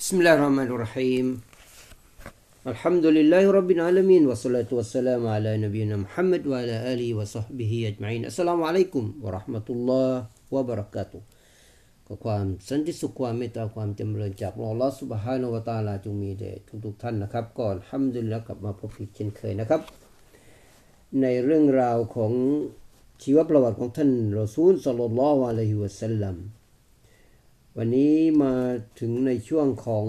بسم الله الرحمن الرحيم الحمد لله رب العالمين والصلاة والسلام على نبينا محمد وعلى آله وصحبه أجمعين السلام عليكم ورحمة الله وبركاته ก็ความสันติสุขความเมตตาความจำเริญจากอัลลอฮฺสุบฮานะวะตาลาจงมีแด่ทุกๆท่านนะครับก่อนฮัมดุลิลละกลับมาพบอีกเช่นเคยนะครับ ในเรื่องราวของชีวประวัติของท่านรอซูลสัลลัลลอฮุอะลัยฮิวะสัลลัม วันนี้มาถึงในช่วงของ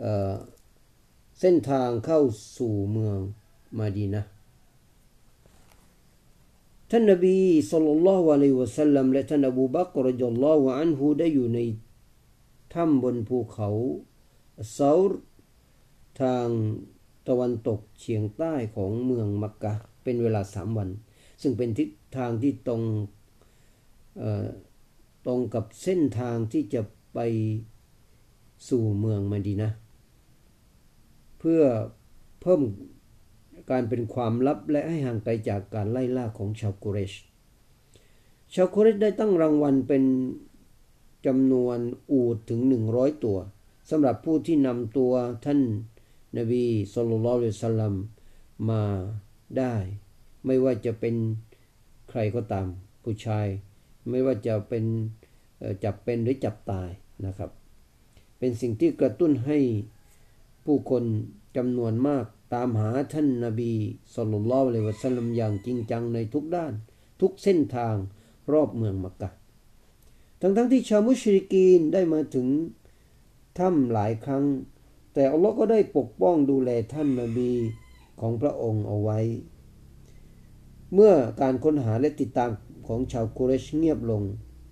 เออเส้นทางเข้าสู่เมืองมาดีนะ ท่านนบีสัลลัลลอฮุอะลัยวะสัลลัมและท่านอบูบักรจัลลอฮุอันฮูได้อยู่ในถ้ำบนภูเขาเซาร์ทางตะวันตกเฉียงใต้ของเมืองมักกะเป็นเวลาสามวัน ซึ่งเป็นทิศทางที่ตรง ตรงกับเส้นทางที่จะไปสู่เมืองมาดีนะ เพื่อเพิ่มการเป็นความลับและให้ห่างไกลจากการไล่ล่าของชาวกุเรช ชาวกุเรชได้ตั้งรางวัลเป็นจำนวนอูดถึง 100 ตัวสำหรับผู้ที่นำตัวท่านนบีสุลต่านสัลลัมมาได้ ไม่ว่าจะเป็นใครก็ตามผู้ชาย ไม่ว่าจะเป็นจับเป็นหรือจับตายนะครับ เป็นสิ่งที่กระตุ้นให้ผู้คนจำนวนมากตามหาท่านนาบีสุลต่านละวะสัลลัมอย่างจริงจังในทุกด้าน ทุกเส้นทางรอบเมืองมักกะทั้งทั้งที่ชาวมุชริกีนได้มาถึงถ้ำหลายครั้ง แต่อัลลอฮ์ก็ได้ปกป้องดูแลท่านนาบีของพระองค์เอาไว้ เมื่อการค้นหาและติดตาม ของชาวกุเรชเงียบลง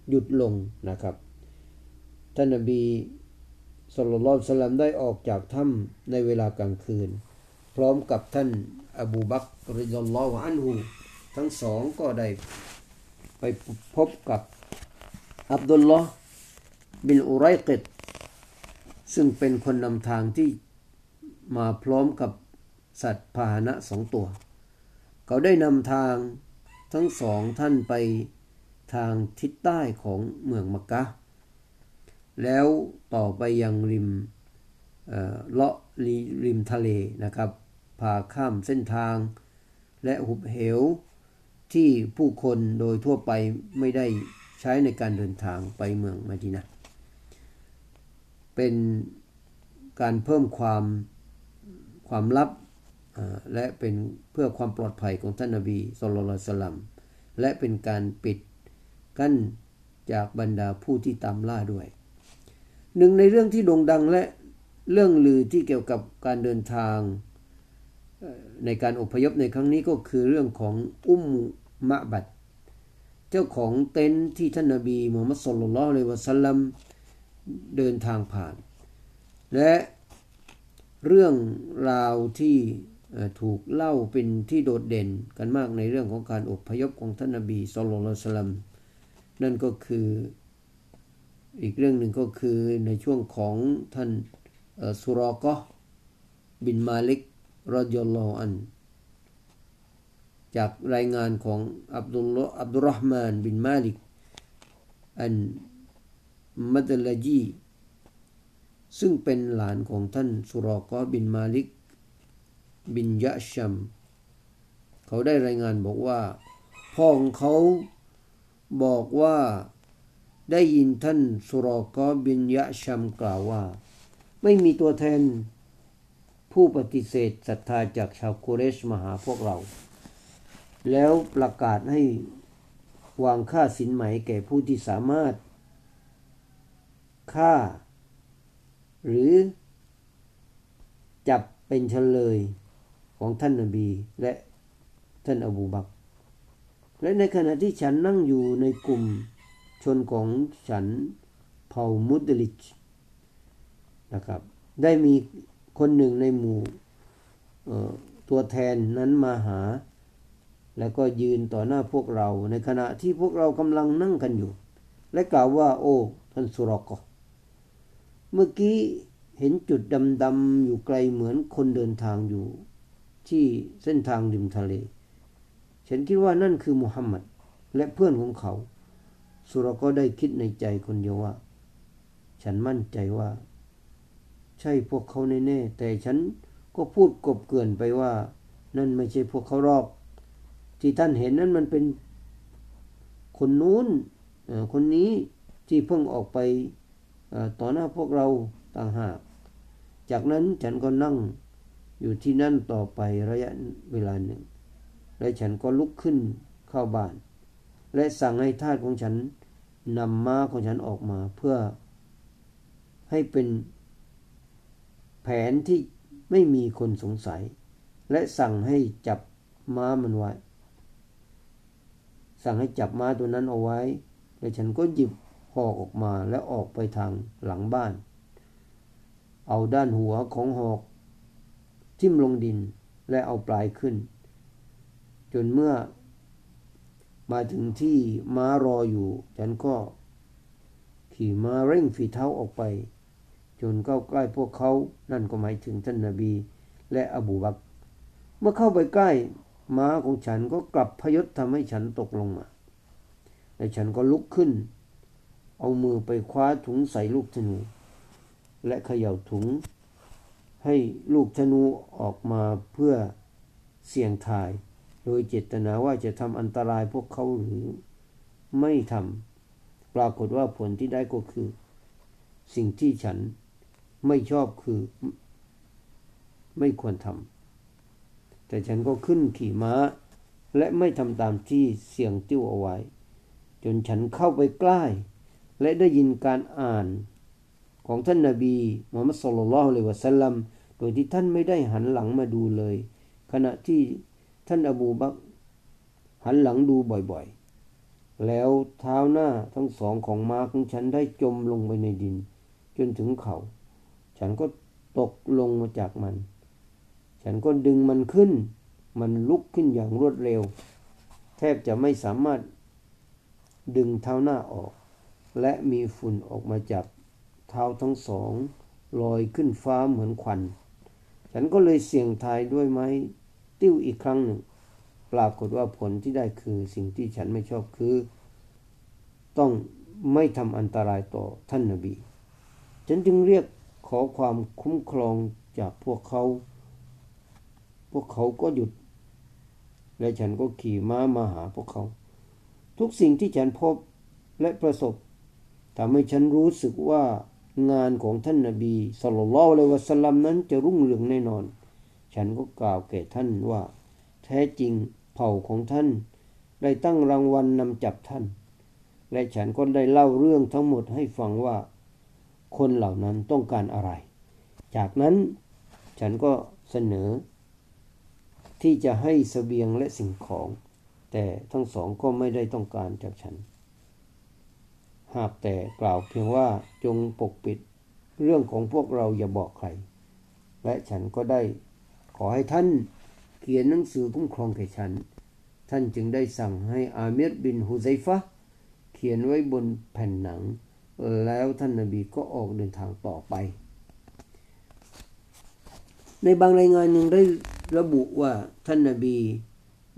หยุดลงนะครับ ท่านนบีสุลต่านสลัมได้ออกจากถ้ำในเวลากลางคืน พร้อมกับท่านอบูบักริยลลอฮอันฮูทั้งสองก็ได้ไปพบกับอับดุลลอฮ์บินอุไรกิดซึ่งเป็นคนนำทางที่มาพร้อมกับสัตว์พาหนะสองตัว เขาได้นำทาง ทั้งสองท่านไปทางทิศใต้ของเมืองมักกะ แล้วต่อไปยังริมเลาะริมทะเลนะครับพาข้ามเส้นทาง และหุบเหวที่ผู้คนโดยทั่วไปไม่ได้ใช้ในการเดินทางไปเมืองมาดีนะ เป็นการเพิ่มความความลับ และเป็นเพื่อความปลอดภัยของท่านนบีสุลต่านสลัมและเป็นการปิดกั้นจากบรรดาผู้ที่ตามล่าด้วย หนึ่งในเรื่องที่โด่งดังและเรื่องลือที่เกี่ยวกับการเดินทางในการอพยพในครั้งนี้ก็คือเรื่องของอุ้มมะบัด เจ้าของเต็นท์ที่ท่านนบีมูฮัมมัดสุลลัลลอฮุอะลัยวะสัลลัมเดินทางผ่าน และเรื่องราวที่ ถูกเล่าเป็นที่โดดเด่นกันมากในเรื่องของการอพยพของท่านนบีสุลต่านสลัมนั่นก็คืออีกเรื่องหนึ่งก็คือในช่วงของท่านสุรอกะบินมาลิกรอยลลออัน จากรายงานของอับดุลลอับดุลรห์มานบินมาลิกอันมัดลจีซึ่งเป็นหลานของท่านสุรอกะบินมาลิก บินยะชัม เขาได้รายงานบอกว่า พ่อของเขาบอกว่าได้ยินท่านสุรกอบินยะชัมกล่าวว่า ไม่มีตัวแทนผู้ปฏิเสธศรัทธาจากชาวกุเรชมาหาพวกเรา แล้วประกาศให้วางค่าสินไหมแก่ผู้ที่สามารถฆ่า หรือ จับเป็นเฉลย ของท่านนบีและท่านอบูบัก และในขณะที่ฉันนั่งอยู่ในกลุ่มชนของฉันเผ่ามุดลิชนะครับ ได้มีคนหนึ่งในหมู่ตัวแทนนั้นมาหา แล้วก็ยืนต่อหน้าพวกเรา ในขณะที่พวกเรากำลังนั่งกันอยู่ และกล่าวว่า โอ้ท่านสุรกเมื่อกี้เห็นจุดดำๆอยู่ไกลเหมือนคนเดินทางอยู่ ที่เส้นทางริมทะเล ฉันคิดว่านั่นคือมุฮัมมัดและเพื่อนของเขา สุรก็ได้คิดในใจคนเดียวว่า ฉันมั่นใจว่า ใช่พวกเขาแน่ๆแต่ฉันก็พูดกบเกินไปว่า นั่นไม่ใช่พวกเขาหรอก ที่ท่านเห็นนั้นมันเป็นคนนู้นคนนี้ที่เพิ่งออกไปต่อหน้าพวกเราต่างหาก จากนั้นฉันก็นั่ง อยู่ที่นั่นต่อไประยะเวลาหนึ่ง และฉันก็ลุกขึ้นเข้าบ้าน และสั่งให้ทาสของฉันนำม้าของฉันออกมาเพื่อให้เป็นแผนที่ไม่มีคนสงสัย และสั่งให้จับม้ามันไว้ สั่งให้จับม้าตัวนั้นเอาไว้ และฉันก็หยิบหอกออกมาและออกไปทางหลังบ้าน เอาด้านหัวของหอก ทิ่มลงดินและเอาปลายขึ้น จนเมื่อมาถึงที่ม้ารออยู่ ฉันก็ขี่ม้าเร่งฝีเท้าออกไป จนเข้าใกล้พวกเขานั่นก็หมายถึงท่านนาบีและอบูบัก เมื่อเข้าไปใกล้ม้าของฉันก็กลับพยศทำให้ฉันตกลงมาและฉันก็ลุกขึ้น เอามือไปคว้าถุงใส่ลูกธนู และเขย่าถุง ให้ลูกธนูออกมาเพื่อเสี่ยงทาย โดยเจตนาว่าจะทำอันตรายพวกเขาหรือไม่ทำปรากฏว่าผลที่ได้ก็คือ สิ่งที่ฉันไม่ชอบคือ ไม่ควรทำแต่ฉันก็ขึ้นขี่ม้า และไม่ทำตามที่เสี่ยงติ้วเอาไว้ จนฉันเข้าไปใกล้ และได้ยินการอ่าน ของท่านนาบีมุฮัมมัดสุลลัลฮุลวะสัลลัมโดยที่ท่านไม่ได้หันหลังมาดูเลย ขณะที่ท่านอบูบักหันหลังดูบ่อยๆ แล้วเท้าหน้าทั้งสองของม้าของฉันได้จมลงไปในดิน จนถึงเขา ฉันก็ตกลงมาจากมัน ฉันก็ดึงมันขึ้น มันลุกขึ้นอย่างรวดเร็ว แทบจะไม่สามารถดึงเท้าหน้าออก และมีฝุ่นออกมาจาก เท้าทั้งสองลอยขึ้นฟ้าเหมือนควัน ฉันก็เลยเสี่ยงทายด้วยไม้ติ้วอีกครั้งหนึ่ง ปรากฏว่าผลที่ได้คือสิ่งที่ฉันไม่ชอบคือ ต้องไม่ทำอันตรายต่อท่านนบี ฉันจึงเรียกขอความคุ้มครองจากพวกเขา พวกเขาก็หยุด และฉันก็ขี่ม้ามาหาพวกเขา ทุกสิ่งที่ฉันพบและประสบทำให้ฉันรู้สึกว่า งานของท่านนาบีสุลต่านเลวะสลัมนั้นจะรุ่งเรืองแน่นอน ฉันก็กล่าวแก่ท่านว่า แท้จริงเผ่าของท่าน ได้ตั้งรางวัลนนำจับท่าน และฉันก็ได้เล่าเรื่องทั้งหมดให้ฟังว่า คนเหล่านั้นต้องการอะไร จากนั้นฉันก็เสนอ ที่จะให้สเสบียงและสิ่งของ แต่ทั้งสองก็ไม่ได้ต้องการจากฉัน หากแต่กล่าวเพียงว่าจงปกปิดเรื่องของพวกเราอย่าบอกใคร และฉันก็ได้ขอให้ท่านเขียนหนังสือคุ้มครองแก่ฉัน ท่านจึงได้สั่งให้อาเมีรบินฮุไซฟะเขียนไว้บนแผ่นหนัง แล้วท่านนบีก็ออกเดินทางต่อไป ในบางรายงานยังได้ระบุว่าท่านนบี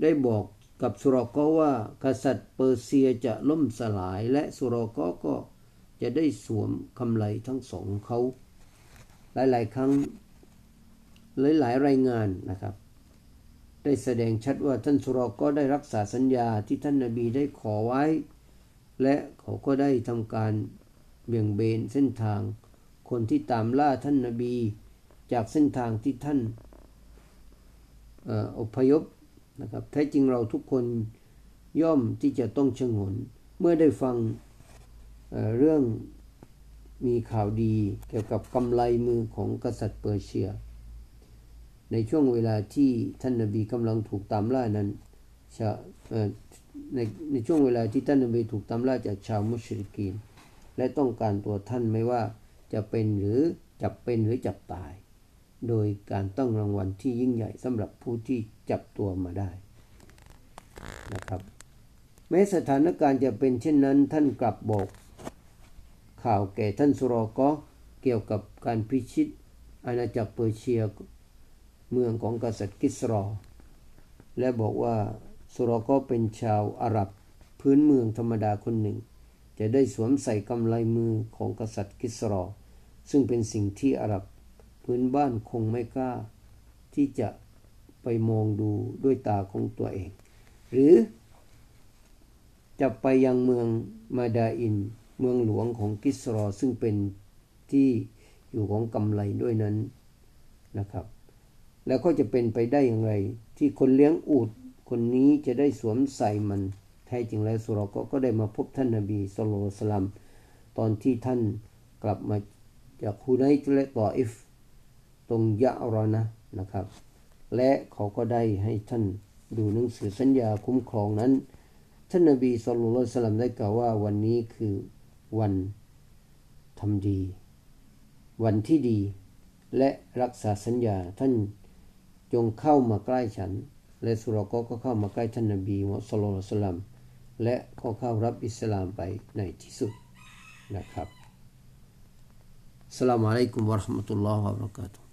ได้บอก กับสุรกอว่ากษัตริย์เปอร์เซียจะล่มสลายและสุรกอก็จะได้สวมคำไลทั้งสองเขา หลาย ๆ ครั้งหลาย ๆ รายงานนะครับ ได้แสดงชัดว่าท่านสุรก็ได้รักษาสัญญาที่ท่านนาบีได้ขอไว้ และเขาก็ได้ทำการเบี่ยงเบนเส้นทาง คนที่ตามล่าท่านนาบี จากเส้นทางที่ท่านอพยพ นะครับแท้จริงเราทุกคนย่อมที่จะต้องชงน เมื่อได้ฟังเเรื่องมีข่าวดีเกี่ยวกับกำไลมือของกษัตริย์เปอร์เซีย ในช่วงเวลาที่ท่านนบีกำลังถูกตามล่านั้นในในช่วงเวลาที่ท่านนบีถูกตามล่าจากชาวมุชริกีน และต้องการตัวท่านไม่ว่าจะเป็นหรือจับเป็นหรือจับตาย โดยการต้องรางวัลที่ยิ่งใหญ่สำหรับผู้ที่ จับตัวมาได้นะครับ แม้สถานการณ์จะเป็นเช่นนั้นท่านกลับบอกข่าวแก่ท่านสุรก็เกี่ยวกับการพิชิตอาณาจักรเปอร์เซียเมืองของกษัตริย์กิสรอ และบอกว่าสุรก็เป็นชาวอาหรับพื้นเมืองธรรมดาคนหนึ่ง จะได้สวมใส่กำไลมือของกษัตริย์กิสรอ ซึ่งเป็นสิ่งที่อาหรับพื้นบ้านคงไม่กล้า ที่จะ ไปมองดูด้วยตาของตัวเอง หรือจะไปยังเมืองมาดาอิน เมืองหลวงของกิสรอซึ่งเป็นที่อยู่ของกำไลด้วยนั้นนะครับ แล้วก็จะเป็นไปได้อย่างไร ที่คนเลี้ยงอูดคนนี้จะได้สวมใส่มันแท้จริงแล้วสุรก็ก็ได้มาพบท่านนาบีสุลสลัมตอนที่ท่านกลับมาจากฮูไนต์และต่ออิฟ ตรงยะรอนะนะครับ และเขาก็ได้ให้ท่านดูหนังสือสัญญาคุ้มครองนั้น ท่านนบีสุลต่านสลัมได้กล่าวว่าวันนี้คือวันทำดี วันที่ดี และรักษาสัญญาท่านจงเข้ามาใกล้ฉัน และสุรกก็เข้ามาใกล้ท่านนบีมุสลิมและก็เข้ารับอิสลามไปในที่สุดนะครับสลามอะลัยกุมวะราะห์มะตุลลอฮ์วะบะเราะกาตุ